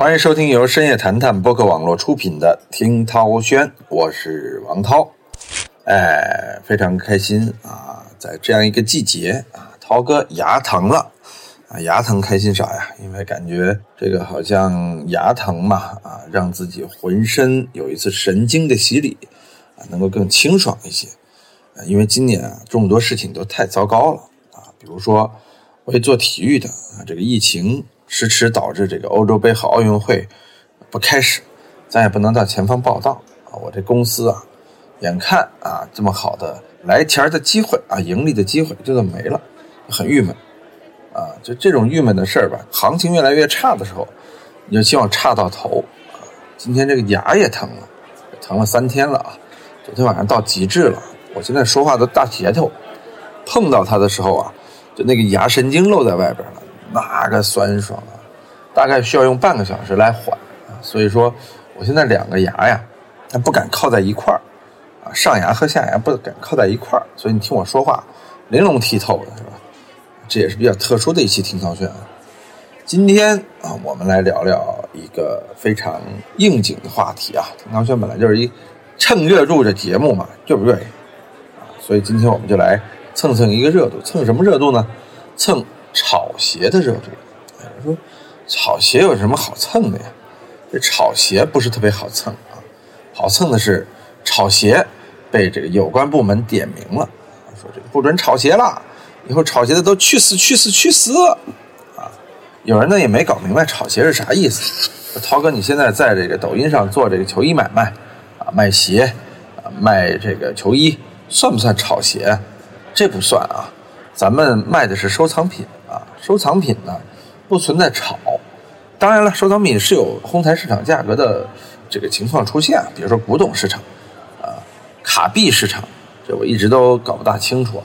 欢迎收听由深夜谈谈播客网络出品的《听涛轩》，我是王涛。哎，非常开心啊，在这样一个季节啊，涛哥牙疼了啊，牙疼开心啥呀？因为感觉这个好像牙疼嘛啊，让自己浑身有一次神经的洗礼啊，能够更清爽一些。啊，因为今年啊，这么多事情都太糟糕了啊，比如说我也做体育的啊，这个疫情。迟迟导致这个欧洲杯和奥运会不开始，咱也不能到前方报道啊！我这公司啊，眼看啊这么好的来钱的机会啊，盈利的机会就这么没了，很郁闷啊！就这种郁闷的事儿吧，行情越来越差的时候，你就希望差到头啊！今天这个牙也疼了，疼了三天了啊！昨天晚上到极致了，我现在说话都大舌头，碰到它的时候啊，就那个牙神经露在外边了。那个酸爽啊，大概需要用半个小时来缓啊。所以说，我现在两个牙呀，它不敢靠在一块儿啊，上牙和下牙不敢靠在一块儿。所以你听我说话，玲珑剔透的是吧？这也是比较特殊的一期听涛轩啊。今天啊，我们来聊聊一个非常应景的话题啊。听涛轩本来就是一蹭热度的节目嘛，对不对？啊，所以今天我们就来蹭蹭一个热度，蹭什么热度呢？蹭。炒鞋的热度，有人，说炒鞋有什么好蹭的呀？这炒鞋不是特别好蹭啊，好蹭的是炒鞋被这个有关部门点名了，说这个不准炒鞋了，以后炒鞋的都去死去死去死啊！有人呢也没搞明白炒鞋是啥意思。涛哥，你现在在这个抖音上做这个球衣买卖啊，卖鞋啊，卖这个球衣，算不算炒鞋？这不算啊，咱们卖的是收藏品。收藏品呢，不存在炒。当然了，收藏品是有哄抬市场价格的这个情况出现，比如说古董市场，啊，卡币市场，这我一直都搞不大清楚啊。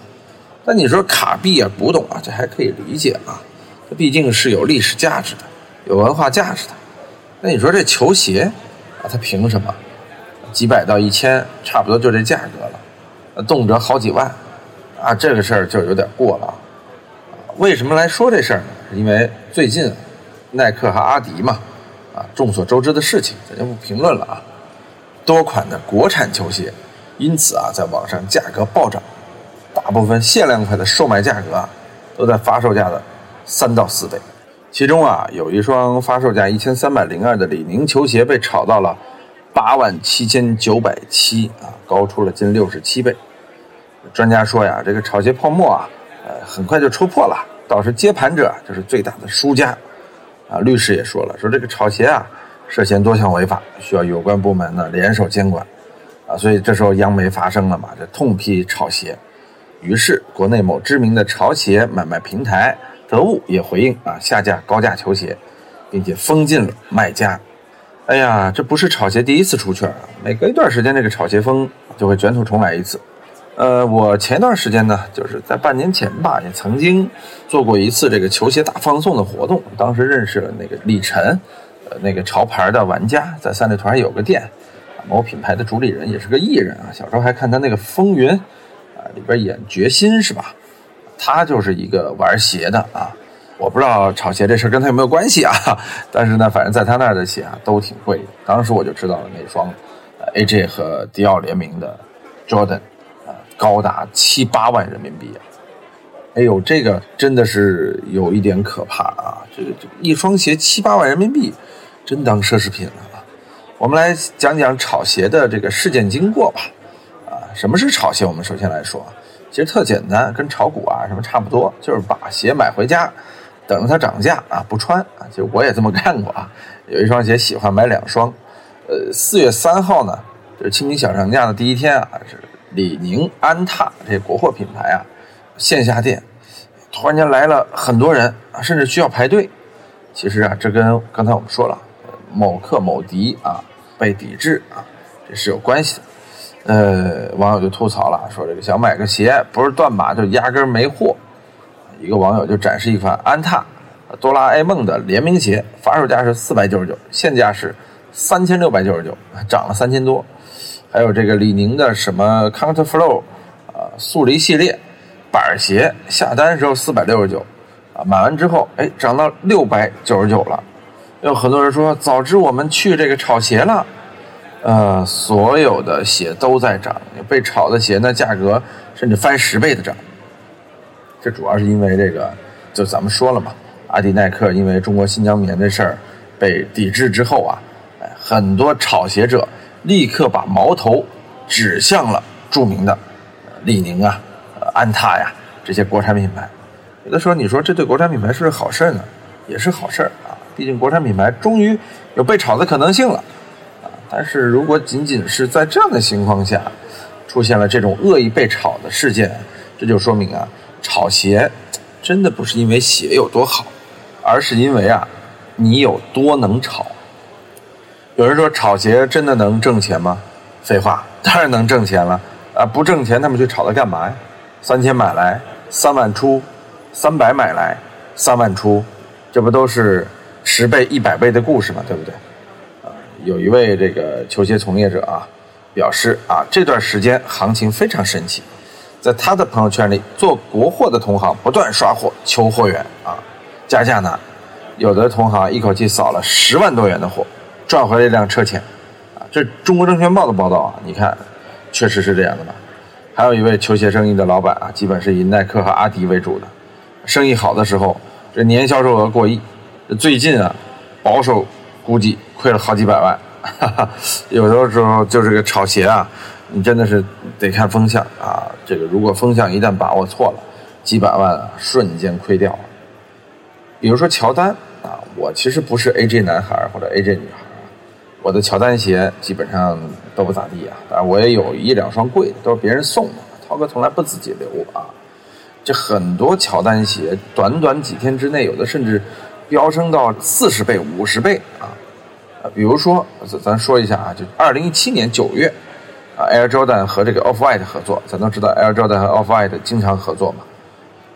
但你说卡币啊、古董啊，这还可以理解啊，它毕竟是有历史价值的、有文化价值的。那你说这球鞋啊，它凭什么几百到一千，差不多就这价格了，动辄好几万啊？这个事儿就有点过了。为什么来说这事儿呢？因为最近，耐克和阿迪嘛，啊，众所周知的事情，咱就不评论了啊。多款的国产球鞋，因此啊，在网上价格暴涨，大部分限量款的售卖价格啊，都在发售价的三到四倍。其中啊，有一双发售价一千三百零二的李宁球鞋被炒到了八万七千九百七啊，高出了近六十七倍。专家说呀，这个炒鞋泡沫啊。呃，很快就戳破了，倒是接盘者就是最大的输家，啊，律师也说了，说这个炒鞋啊涉嫌多项违法，需要有关部门呢联手监管，啊，所以这时候央媒发声了嘛，这痛批炒鞋，于是国内某知名的潮鞋买卖平台得物也回应啊，下架高价球鞋，并且封禁了卖家。哎呀，这不是炒鞋第一次出圈啊，每隔一段时间这个炒鞋风就会卷土重来一次。呃，我前段时间呢，就是在半年前吧，也曾经做过一次这个球鞋大放送的活动。当时认识了那个李晨，呃，那个潮牌的玩家，在三里屯有个店，某品牌的主理人，也是个艺人啊。小时候还看他那个《风云》，啊，里边演决心是吧？他就是一个玩鞋的啊。我不知道炒鞋这事跟他有没有关系啊？但是呢，反正在他那儿的鞋啊都挺贵的。当时我就知道了那双，AJ 和迪奥联名的 Jordan。高达七八万人民币啊！哎呦，这个真的是有一点可怕啊！这个这一双鞋七八万人民币，真当奢侈品了啊！我们来讲讲炒鞋的这个事件经过吧。啊，什么是炒鞋？我们首先来说，其实特简单，跟炒股啊什么差不多，就是把鞋买回家，等着它涨价啊不穿啊。其实我也这么干过啊，有一双鞋喜欢买两双。呃，四月三号呢，就是清明小长假的第一天啊，是。李宁、安踏这国货品牌啊，线下店突然间来了很多人啊，甚至需要排队。其实啊，这跟刚才我们说了，某客某迪啊被抵制啊，这是有关系的。呃，网友就吐槽了，说这个想买个鞋，不是断码就压根没货。一个网友就展示一款安踏哆啦 A 梦的联名鞋，发售价是四百九十九，现价是三千六百九十九，涨了三千多。还有这个李宁的什么 Counter Flow，啊，速离系列板鞋，下单时候四百六十九，啊，买完之后，哎，涨到六百九十九了，有很多人说，早知我们去这个炒鞋了，呃，所有的鞋都在涨，被炒的鞋那价格甚至翻十倍的涨。这主要是因为这个，就咱们说了嘛，阿迪耐克因为中国新疆棉这事儿被抵制之后啊，哎，很多炒鞋者立刻把矛头指向了著名的李宁啊、安踏呀这些国产品牌。有的时候你说这对国产品牌是不是好事呢？也是好事啊，毕竟国产品牌终于有被炒的可能性了啊。但是如果仅仅是在这样的情况下出现了这种恶意被炒的事件，这就说明啊，炒鞋真的不是因为鞋有多好，而是因为啊你有多能炒。有人说炒鞋真的能挣钱吗？废话，当然能挣钱了啊！不挣钱他们去炒它干嘛呀？三千买来，三万出，三百买来，三万出。这不都是十倍、一百倍的故事嘛，对不对？啊，有一位这个球鞋从业者啊，表示啊，这段时间行情非常神奇，在他的朋友圈里，做国货的同行不断刷货求货源啊，加价呢，有的同行一口气扫了十万多元的货，赚回了一辆车钱，啊，这中国证券报的报道啊，你看，确实是这样的吧？还有一位球鞋生意的老板啊，基本是以耐克和阿迪为主的，生意好的时候。这年销售额过亿，最近啊，保守估计亏了好几百万。哈哈，有的时候就是个炒鞋啊，你真的是得看风向啊。这个如果风向一旦把握错了，几百万啊瞬间亏掉了。比如说乔丹啊，我其实不是 AJ 男孩或者 AJ 女孩，我的乔丹鞋基本上都不咋地啊。当然我也有一两双贵的，都是别人送的，涛哥从来不自己留啊。这很多乔丹鞋，短短几天之内，有的甚至飙升到四十倍、五十倍啊！啊，比如说，咱咱说一下啊，就二零一七年九月，啊，Air Jordan 和这个 Off White 合作，咱都知道 Air Jordan 和 Off White 经常合作嘛，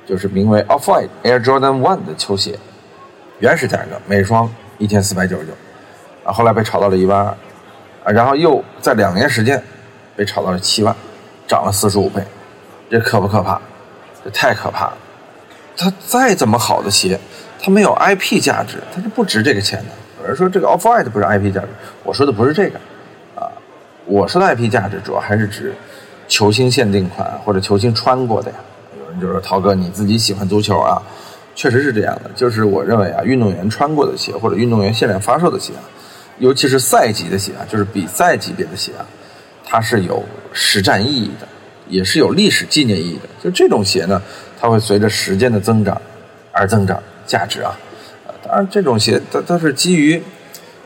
就是名为 Off White Air Jordan One 的球鞋，原始价格每双一千四百九十九，啊，后来被炒到了一万二，啊，然后又在两年时间被炒到了七万，涨了四十五倍，这可不可怕？这太可怕了！它再怎么好的鞋，它没有 IP 价值，它是不值这个钱的。有人说这个 Off White 不是 IP 价值，我说的不是这个啊，我说的 IP 价值主要还是指球星限定款或者球星穿过的呀。有人就说涛哥你自己喜欢足球啊，确实是这样的。就是我认为啊，运动员穿过的鞋或者运动员限量发售的鞋啊，尤其是赛级的鞋啊，就是比赛级别的鞋啊，它是有实战意义的。也是有历史纪念意义的，就这种鞋呢，它会随着时间的增长而增长价值啊。当然，这种鞋它它是基于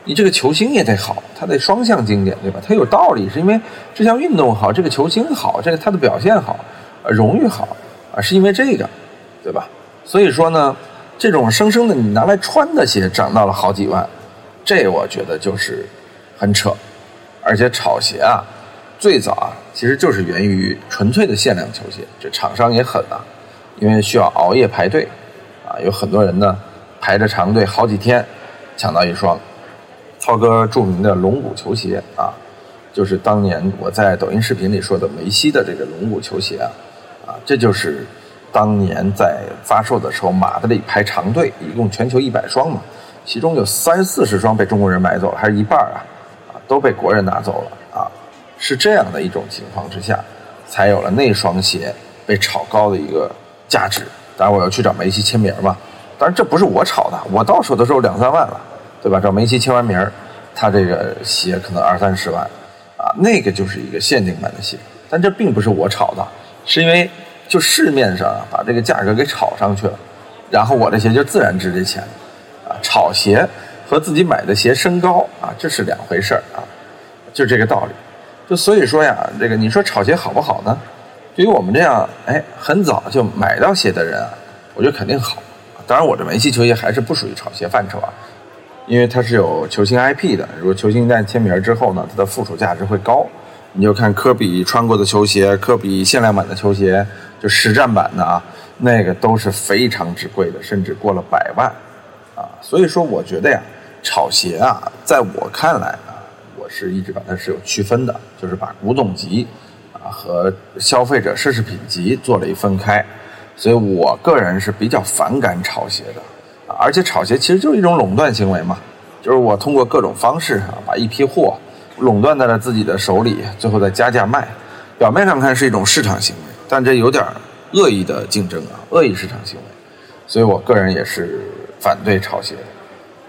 你这个球星也得好，它得双向经典，对吧？它有道理，是因为这项运动好，这个球星好，这个他的表现好，荣誉好啊，是因为这个，对吧？所以说呢，这种生生的你拿来穿的鞋涨到了好几万，这我觉得就是很扯，而且炒鞋啊。最早啊，其实就是源于纯粹的限量球鞋。这厂商也狠啊，因为需要熬夜排队，啊，有很多人呢排着长队好几天，抢到一双。涛哥著名的龙骨球鞋啊，就是当年我在抖音视频里说的梅西的这个龙骨球鞋啊，啊，这就是当年在发售的时候马德里排长队，一共全球一百双嘛，其中有三四十双被中国人买走了，还是一半啊，啊，都被国人拿走了啊。是这样的一种情况之下，才有了那双鞋被炒高的一个价值。当然，我要去找梅西签名嘛。当然，这不是我炒的，我到手的时候两三万了，对吧？找梅西签完名，他这个鞋可能二三十万，啊，那个就是一个限定版的鞋。但这并不是我炒的，是因为就市面上啊把这个价格给炒上去了，然后我的鞋就自然值这钱。炒鞋和自己买的鞋升高啊，这是两回事儿啊，就这个道理。就所以说呀，这个你说炒鞋好不好呢？对于我们这样哎很早就买到鞋的人啊，我觉得肯定好。当然，我这梅西球鞋还是不属于炒鞋范畴啊，因为它是有球星 IP 的。如果球星一旦签名之后呢，它的附属价值会高。你就看科比穿过的球鞋，科比限量版的球鞋，就实战版的啊，那个都是非常之贵的，甚至过了百万啊。所以说，我觉得呀，炒鞋啊，在我看来啊。我是一直把它是有区分的，就是把古董级啊和消费者奢侈品级做了一分开，所以我个人是比较反感炒鞋的，而且炒鞋其实就是一种垄断行为嘛，就是我通过各种方式啊，把一批货垄断在了自己的手里，最后再加价卖。表面上看是一种市场行为，但这有点恶意的竞争啊，恶意市场行为。所以我个人也是反对炒鞋。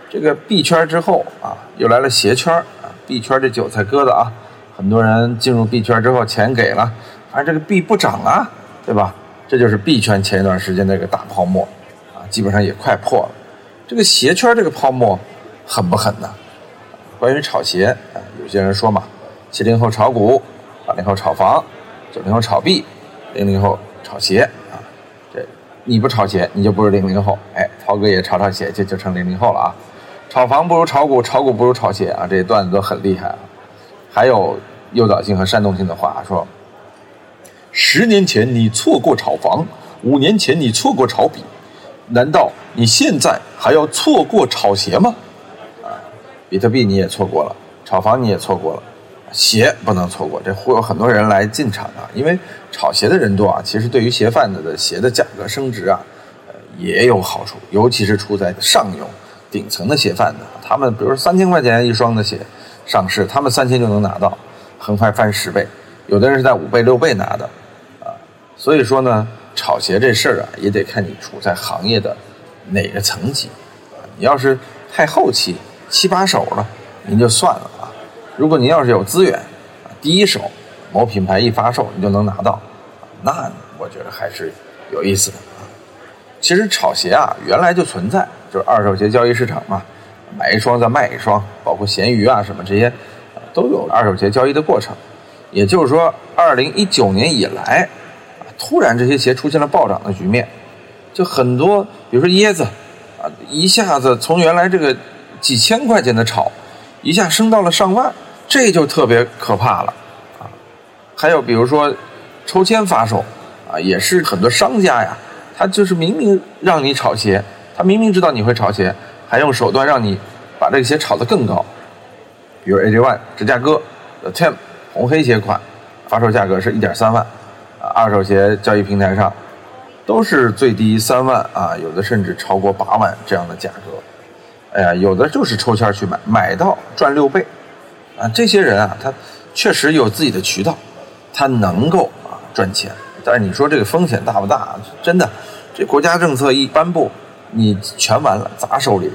这个币圈之后啊，又来了鞋圈啊。币圈这韭菜割的啊，很多人进入币圈之后钱给了，反正这个币不涨啊，对吧？这就是币圈前一段时间那个大泡沫啊，基本上也快破了。这个鞋圈这个泡沫狠不狠呢？关于炒鞋啊，有些人说嘛，七零后炒股，八零后炒房，九零后炒币，零零后炒鞋。你不炒鞋，你就不是零零后。哎，涛哥也炒炒鞋，这就成零零后了啊。炒房不如炒股，炒股不如炒鞋啊！这些段子都很厉害啊。还有诱导性和煽动性的话说：十年前你错过炒房，五年前你错过炒笔，难道你现在还要错过炒鞋吗？啊，比特币你也错过了，炒房你也错过了，鞋不能错过。这忽悠很多人来进场啊，因为炒鞋的人多啊。其实对于鞋贩子的鞋的价格升值啊，呃也有好处，尤其是处在上游。顶层的鞋贩子，他们比如说三千块钱一双的鞋上市，他们三千就能拿到，很快翻十倍。有的人是在五倍六倍拿的，啊，所以说呢，炒鞋这事儿啊，也得看你处在行业的哪个层级。啊，你要是太后期七八手了，您就算了。如果您要是有资源，第一手某品牌一发售你就能拿到，那我觉得还是有意思的啊。其实炒鞋啊，原来就存在。就是二手鞋交易市场嘛，买一双再卖一双，包括闲鱼啊什么这些，都有二手鞋交易的过程。也就是说，二零一九年以来，突然这些鞋出现了暴涨的局面，就很多，比如说椰子，啊，一下子从原来这个几千块钱的炒，一下升到了上万，这就特别可怕了，啊，还有比如说抽签发售，啊，也是很多商家呀，他就是明明让你炒鞋。他明明知道你会炒鞋，还用手段让你把这个鞋炒得更高。比如 AJ One 芝加哥 The Tim 红黑鞋款，发售价格是一点三万，啊，二手鞋交易平台上都是最低三万啊，有的甚至超过八万这样的价格。哎呀，有的就是抽签去买，买到赚六倍，啊，这些人啊，他确实有自己的渠道，他能够啊赚钱。但是你说这个风险大不大？真的，这国家政策一颁布。你全完了，砸手里了。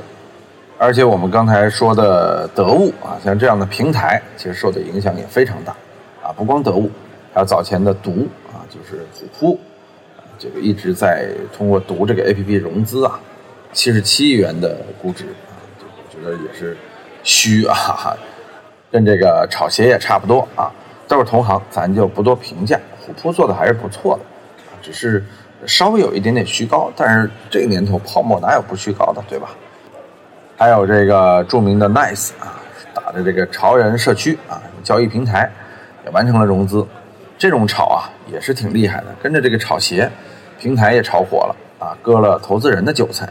而且我们刚才说的得物啊，像这样的平台，其实受的影响也非常大啊。不光得物，还有早前的毒啊，就是虎扑，这个一直在通过毒这个 APP 融资啊，七十七亿元的估值啊，我觉得也是虚啊，跟这个炒鞋也差不多啊，都是同行，咱就不多评价。虎扑做的还是不错的，只是。稍微有一点点虚高，但是这个年头泡沫哪有不虚高的，对吧？还有这个著名的 Nice 啊，打的这个潮人社区啊，交易平台也完成了融资。这种炒啊也是挺厉害的，跟着这个炒鞋平台也炒火了啊，割了投资人的韭菜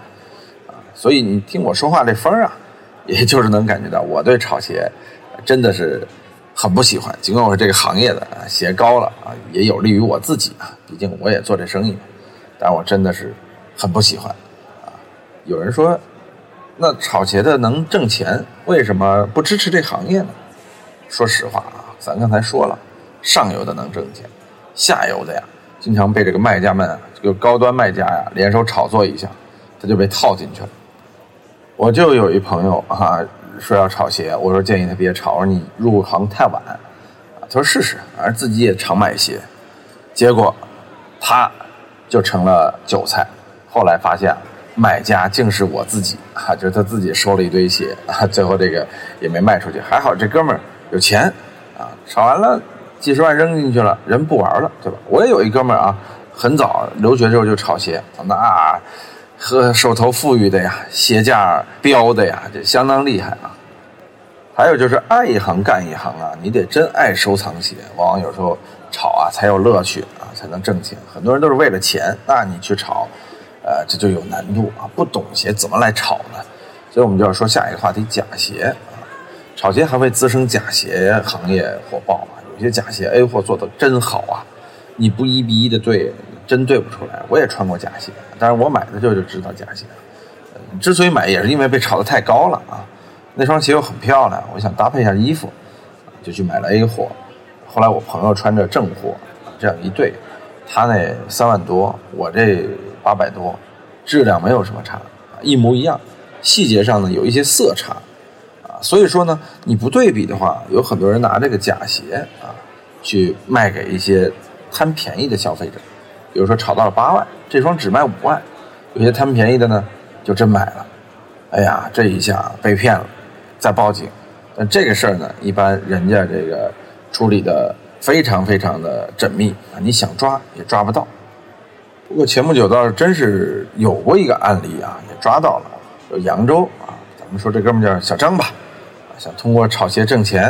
啊。所以你听我说话这风啊，也就是能感觉到我对炒鞋真的是。很不喜欢，尽管我是这个行业的啊，鞋高了啊，也有利于我自己啊，毕竟我也做这生意，但我真的是很不喜欢啊。有人说，那炒鞋的能挣钱，为什么不支持这行业呢？说实话啊，咱刚才说了，上游的能挣钱，下游的呀，经常被这个卖家们，这个高端卖家呀，联手炒作一下，他就被套进去了。我就有一朋友啊。说要炒鞋，我说建议他别炒，我说你入行太晚，啊，他说试试，反正自己也常买鞋，结果他就成了韭菜。后来发现买家竟是我自己，啊，就是他自己收了一堆鞋，啊，最后这个也没卖出去。还好这哥们儿有钱，啊，炒完了几十万扔进去了，人不玩了，对吧？我也有一哥们儿啊，很早留学之后就炒鞋，那。和手头富裕的呀，鞋架标的呀，这相当厉害啊。还有就是爱一行干一行啊，你得真爱收藏鞋，往往有时候炒啊才有乐趣啊，才能挣钱。很多人都是为了钱，那你去炒，呃，这就有难度啊。不懂鞋怎么来炒呢？所以我们就要说下一个话题：假鞋啊。炒鞋还会滋生假鞋行业火爆啊。有些假鞋 A 货做的真好啊，你不一比一的对。真对不出来，我也穿过假鞋，但是我买的时候就知道假鞋。之所以买，也是因为被炒得太高了啊。那双鞋又很漂亮，我想搭配一下衣服，就去买了 A 货。后来我朋友穿着正货，这样一对，他那三万多，我这八百多，质量没有什么差，一模一样。细节上呢有一些色差，啊，所以说呢你不对比的话，有很多人拿这个假鞋啊去卖给一些贪便宜的消费者，比如说炒到了八万，这双只卖五万，有些贪便宜的呢就真买了，哎呀，这一下被骗了，再报警，但这个事儿呢，一般人家这个处理的非常非常的缜密啊，你想抓也抓不到。不过前不久倒是真是有过一个案例啊，也抓到了。就扬州啊，咱们说这哥们叫小张吧，想通过炒鞋挣钱，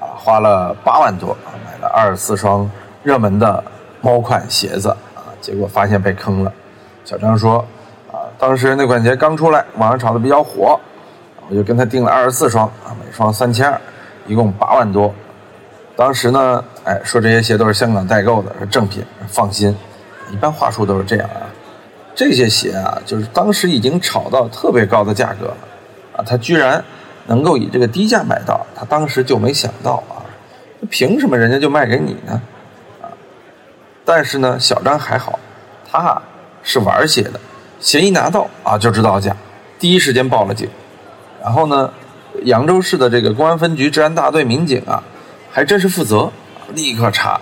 啊，花了八万多啊，买了二十四双热门的某款鞋子，结果发现被坑了。小张说，啊，当时那款鞋刚出来，网上炒的比较火，我就跟他订了二十四双啊，每双三千二，一共八万多。当时呢，哎，说这些鞋都是香港代购的，是正品，放心。一般话术都是这样啊。这些鞋啊，就是当时已经炒到特别高的价格了，啊，他居然能够以这个低价买到，他当时就没想到啊，凭什么人家就卖给你呢？但是呢，小张还好，他是玩鞋的，鞋一拿到啊就知道假，第一时间报了警，然后呢，扬州市的这个公安分局治安大队民警啊，还真是负责，立刻查，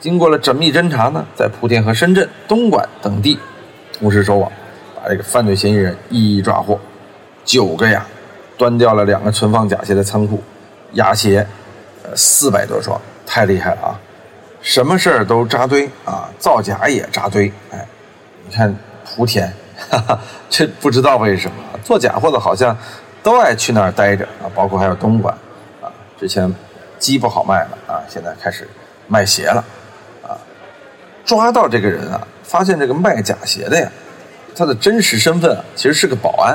经过了缜密侦查呢，在莆田和深圳、东莞等地。同时收网，把这个犯罪嫌疑人一一抓获。九个呀，端掉了两个存放假鞋的仓库，假鞋，呃，四百多双，太厉害了啊！什么事儿都扎堆啊，造假也扎堆。哎，你看莆田，哈哈，这不知道为什么做假货的好像都爱去那儿待着啊，包括还有东莞啊，之前鸡不好卖了啊，现在开始卖鞋了啊，抓到这个人啊。发现这个卖假鞋的呀，他的真实身份啊，其实是个保安，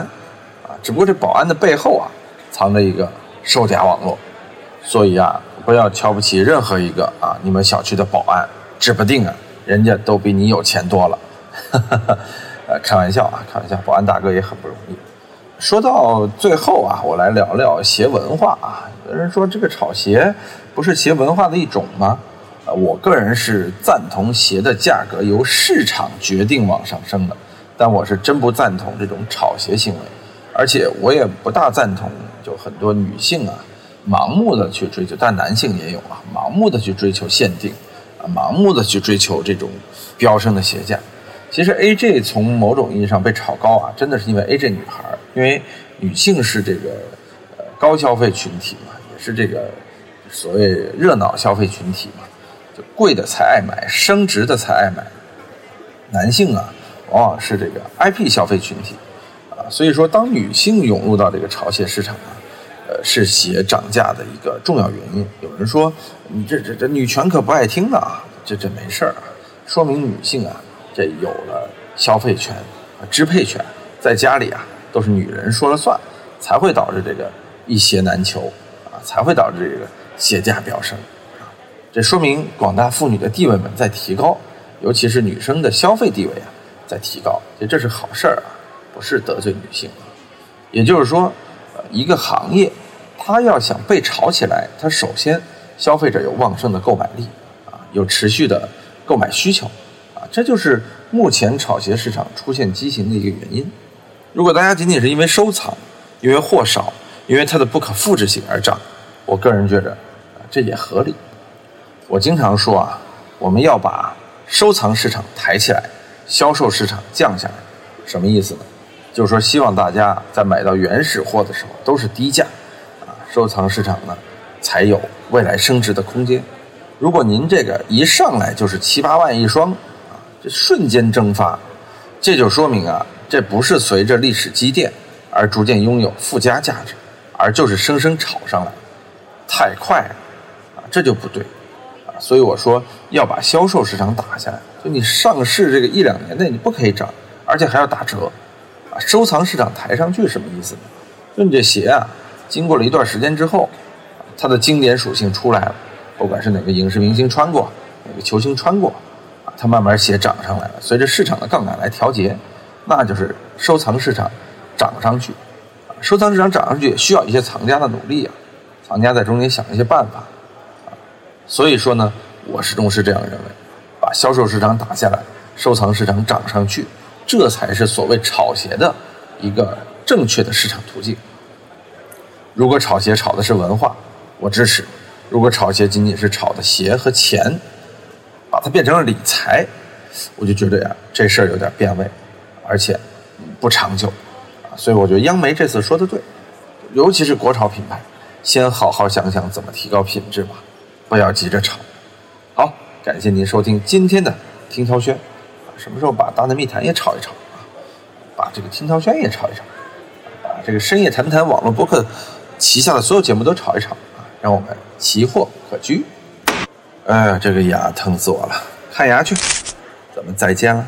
啊，只不过这保安的背后啊，藏着一个售假网络，所以啊，不要瞧不起任何一个啊，你们小区的保安，指不定啊，人家都比你有钱多了，呃，开玩笑啊，开玩笑，保安大哥也很不容易。说到最后啊，我来聊聊鞋文化啊，有人说这个炒鞋不是鞋文化的一种吗？呃，我个人是赞同鞋的价格由市场决定往上升的，但我是真不赞同这种炒鞋行为，而且我也不大赞同，就很多女性啊，盲目的去追求，但男性也有啊，盲目的去追求限定，啊，盲目的去追求这种飙升的鞋价。其实 AJ 从某种意义上被炒高啊，真的是因为 AJ 女孩，因为女性是这个呃高消费群体嘛，也是这个所谓热闹消费群体嘛。就贵的才爱买，升值的才爱买。男性啊，往往是这个 IP 消费群体啊，所以说当女性涌入到这个潮鞋市场啊，呃，是鞋涨价的一个重要原因。有人说，你这这这女权可不爱听啊，这这没事儿啊，说明女性啊，这有了消费权，支配权，在家里啊都是女人说了算，才会导致这个一鞋难求啊，才会导致这个鞋价飙升啊。这说明广大妇女的地位们在提高，尤其是女生的消费地位啊在提高，这这是好事儿啊，不是得罪女性啊。也就是说，一个行业，它要想被炒起来，它首先消费者有旺盛的购买力啊，有持续的购买需求啊，这就是目前炒鞋市场出现畸形的一个原因。如果大家仅仅是因为收藏，因为货少，因为它的不可复制性而涨，我个人觉着啊，这也合理。我经常说啊，我们要把收藏市场抬起来，销售市场降下来，什么意思呢？就是说希望大家在买到原始货的时候都是低价，啊，收藏市场呢才有未来升值的空间。如果您这个一上来就是七八万一双，啊，这瞬间蒸发，这就说明啊，这不是随着历史积淀而逐渐拥有附加价值，而就是生生炒上来，太快了，啊，这就不对。啊所以我说要把销售市场打下来，就你上市这个一两年内你不可以涨，而且还要打折，啊，收藏市场抬上去什么意思呢？就你这鞋啊，经过了一段时间之后，它的经典属性出来了，不管是哪个影视明星穿过，哪个球星穿过，啊，它慢慢鞋涨上来了，随着市场的杠杆来调节，那就是收藏市场涨上去，收藏市场涨上去也需要一些藏家的努力啊，藏家在中间想一些办法啊。所以说呢，我始终是这样认为，把销售市场打下来，收藏市场涨上去，这才是所谓炒鞋的一个正确的市场途径。如果炒鞋炒的是文化，我支持；如果炒鞋仅仅是炒的鞋和钱，把它变成了理财，我就觉得呀，这事儿有点变味，而且不长久。所以我觉得央媒这次说的对，尤其是国潮品牌，先好好想想怎么提高品质吧，不要急着炒。好，感谢您收听今天的听涛轩，什么时候把大内密谈也炒一炒啊？把这个听涛轩也炒一炒，把这个深夜谈谈网络博客旗下的所有节目都炒一炒啊，让我们奇货可居。哎呀，这个牙疼死我了，看牙去，咱们再见了。